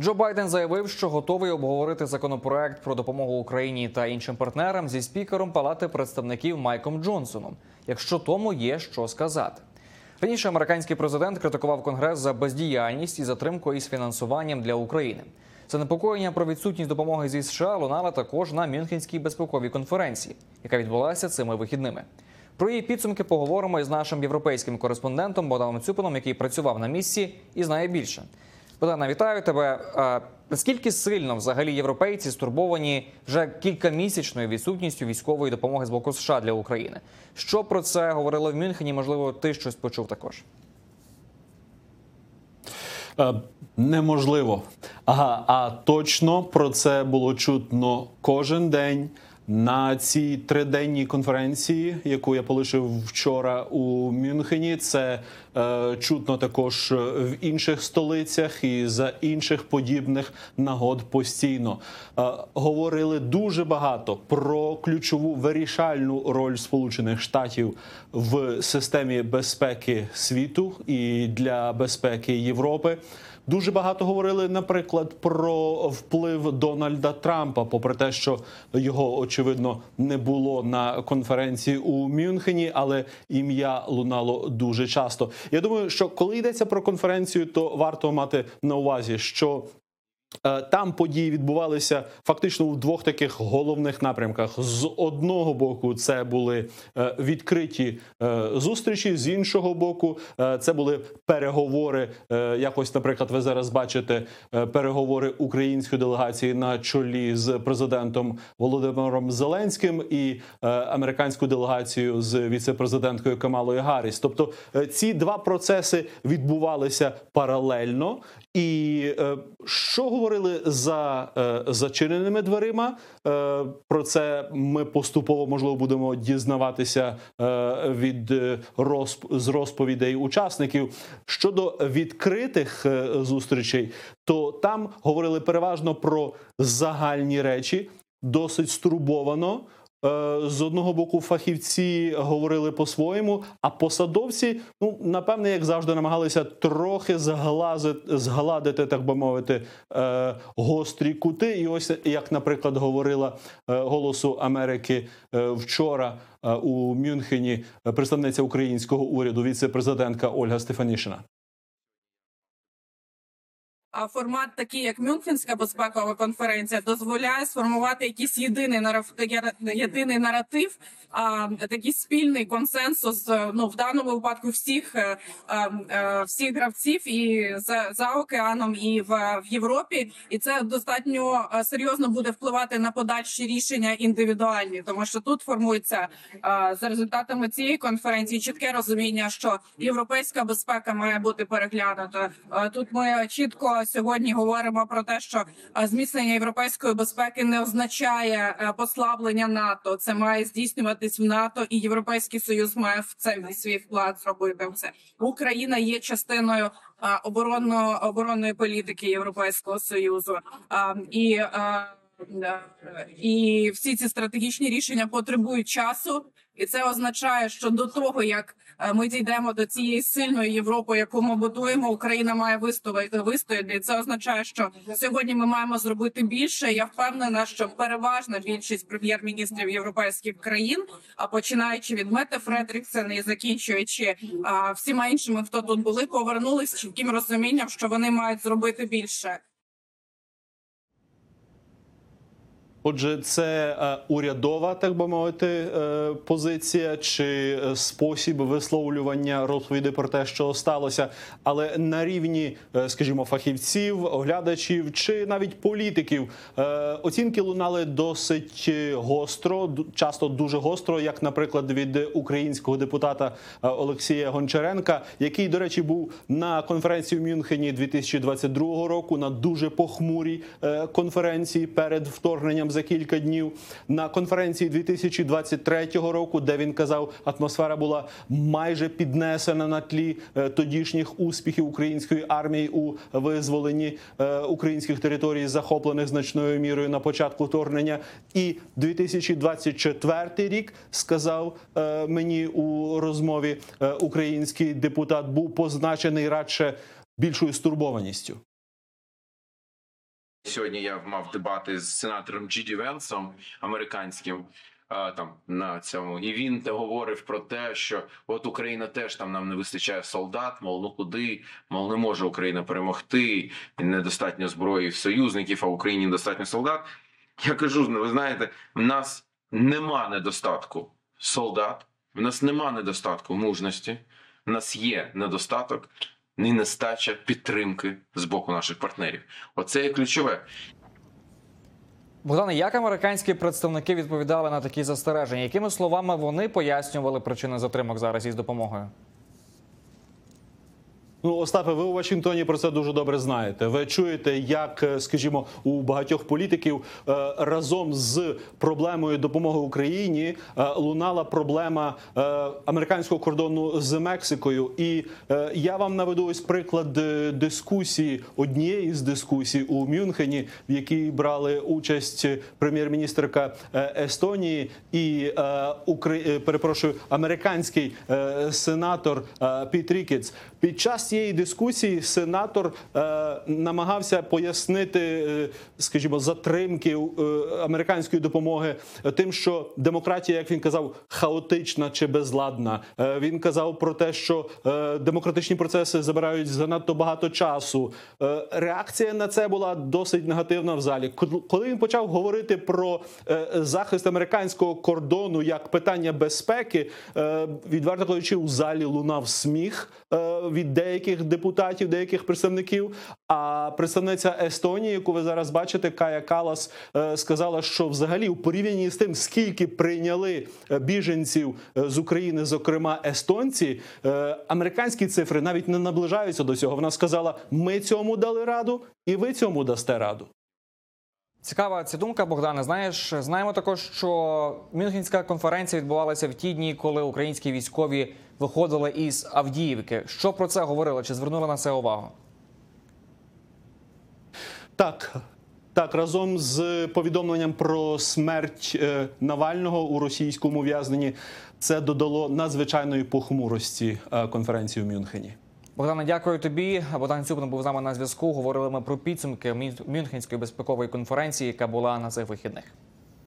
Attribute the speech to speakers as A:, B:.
A: Джо Байден заявив, що готовий обговорити законопроект про допомогу Україні та іншим партнерам зі спікером Палати представників Майком Джонсоном, якщо тому є що сказати. Раніше американський президент критикував Конгрес за бездіяльність і затримку із фінансуванням для України. Занепокоєння про відсутність допомоги зі США лунали також на Мюнхенській безпековій конференції, яка відбулася цими вихідними. Про її підсумки поговоримо із нашим європейським кореспондентом Богданом Цюпином, який працював на місці і знає більше. Богдана, вітаю тебе. Наскільки сильно взагалі європейці стурбовані вже кількамісячною відсутністю військової допомоги з боку США для України? Що про це говорили в Мюнхені? Можливо, ти щось почув також?
B: Е, Неможливо. Ага, а точно про це було чутно кожен день на цій триденній конференції, яку я полишив вчора у Мюнхені. Це е, чутно також в інших столицях і за інших подібних нагод постійно. Е, говорили дуже багато про ключову вирішальну роль Сполучених Штатів в системі безпеки світу і для безпеки Європи. Дуже багато говорили, наприклад, про вплив Дональда Трампа, попри те, що його очевидно не було на конференції у Мюнхені, але ім'я лунало дуже часто. Я думаю, що коли йдеться про конференцію, то варто мати на увазі, що Там події відбувалися фактично в двох таких головних напрямках. З одного боку, це були е, відкриті е, зустрічі. З іншого боку, е, це були переговори. е, Якось, наприклад, ви зараз бачите е, переговори української делегації на чолі з президентом Володимиром Зеленським і е, американською делегацією з віце-президенткою Камалою Гарріс. Тобто е, ці два процеси відбувалися паралельно. І е, що говорили за е, зачиненими дверима? Е, про це ми поступово можливо будемо дізнаватися е, від е, розп- з розповідей учасників. Щодо відкритих е, зустрічей, то там говорили переважно про загальні речі, досить стурбовано. Е, З одного боку, фахівці говорили по-своєму, а посадовці, ну напевне, як завжди, намагалися трохи зглазити, згладити, так би мовити, е, гострі кути. І ось як, наприклад, говорила е, голосу Америки вчора у Мюнхені представниця українського уряду, віце-президентка Ольга Стефанішина.
C: Формат, такий як Мюнхенська безпекова конференція, дозволяє сформувати якийсь єдиний наратив, єдиний наратив, а такий спільний консенсус. Ну в даному випадку всіх е, е, е, всіх гравців і за, за океаном, і в, в Європі, і це достатньо серйозно буде впливати на подальші рішення індивідуальні, тому що тут формується за результатами цієї конференції чітке розуміння, що європейська безпека має бути переглянута. Тут ми чітко сьогодні говоримо про те, що е, зміцнення європейської безпеки не означає е, послаблення НАТО. Це має здійснюватись в НАТО, і Європейський Союз має в це свій вклад зробити в. Україна є частиною оборонно оборонної політики Європейського союзу Е, і. І всі ці стратегічні рішення потребують часу, і це означає, що до того як е, ми дійдемо до цієї сильної Європи, яку ми будуємо, Україна має вистояти вистояти. Це означає, що сьогодні ми маємо зробити більше. Я впевнена, що переважна більшість прем'єр-міністрів європейських країн, а починаючи від Мете Фредріксена і закінчуючи а, всіма іншими, хто тут були, повернулись чітким розумінням, що вони мають зробити більше.
B: Отже, це е, урядова, так би мовити, е, позиція чи е, спосіб висловлювання розповіді про те, що сталося, але на рівні, скажімо, фахівців, оглядачів чи навіть політиків оцінки лунали досить гостро, часто дуже гостро, як, наприклад, від українського депутата Олексія Гончаренка, який, до речі, був на конференції в Мюнхені 2022 року на дуже похмурій конференції перед вторгненням за кілька днів. На конференції 2023 року, де він казав, атмосфера була майже піднесена на тлі е, тодішніх успіхів української армії у визволенні е, українських територій, захоплених значною мірою на початку вторгнення. І 2024 рік сказав е, мені у розмові український депутат, був позначений радше більшою стурбованістю.
D: Сьогодні я мав дебати з сенатором Джіді Венсом, американським. Там на цьому і він говорив про те, що от Україна теж там нам не вистачає солдат. Мов ну куди, мов не може Україна перемогти. Недостатньо зброї в союзників, а в Україні недостатньо солдат. Я кажу, ви знаєте, в нас нема недостатку солдат, в нас нема недостатку мужності, в нас є недостаток і нестача підтримки з боку наших партнерів. Оце є ключове.
A: Богдане, як американські представники відповідали на такі застереження? Якими словами вони пояснювали причини затримок зараз із допомогою?
B: Ну, Остапе, ви у Вашингтоні про це дуже добре знаєте. Ви чуєте, як, е, скажімо, у багатьох політиків е, разом з проблемою допомоги Україні е, лунала проблема американського кордону з Мексикою. І я вам наведу ось приклад дискусії однієї з дискусій у Мюнхені, в якій брали участь прем'єр-міністрка Естонії і перепрошую, американський сенатор Піт Рікетс. Під час цієї дискусії сенатор е, намагався пояснити, е, скажімо, затримки е, американської допомоги тим, що демократія, як він казав, хаотична чи безладна. Е, він казав про те, що е, демократичні процеси забирають занадто багато часу. Е, реакція на це була досить негативна в залі. Кол- Коли він почав говорити про е, захист американського кордону як питання безпеки, е, відверто кажучи, у залі лунав сміх е, від деяких депутатів, деяких представників. А представниця Естонії, яку ви зараз бачите, Кая Калас, е, сказала, що взагалі у порівнянні з тим, скільки прийняли е, біженців е, з України, зокрема естонці, американські цифри навіть не наближаються до цього. Вона сказала: ми цьому дали раду, і ви цьому дасте раду.
A: Цікава ця думка, Богдане. Знаєш, знаємо також, що Мюнхенська конференція відбувалася в ті дні, коли українські військові виходили із Авдіївки. Що про це говорили? Чи звернули на це увагу?
B: Так. Так, разом з повідомленням про смерть е, Навального у російському в'язненні це додало надзвичайної похмурості е, конференції в Мюнхені.
A: Богдане, дякую тобі. Богдан Цюпин був з нами на зв'язку. Говорили ми про підсумки Мюнхенської безпекової конференції, яка була на цих вихідних.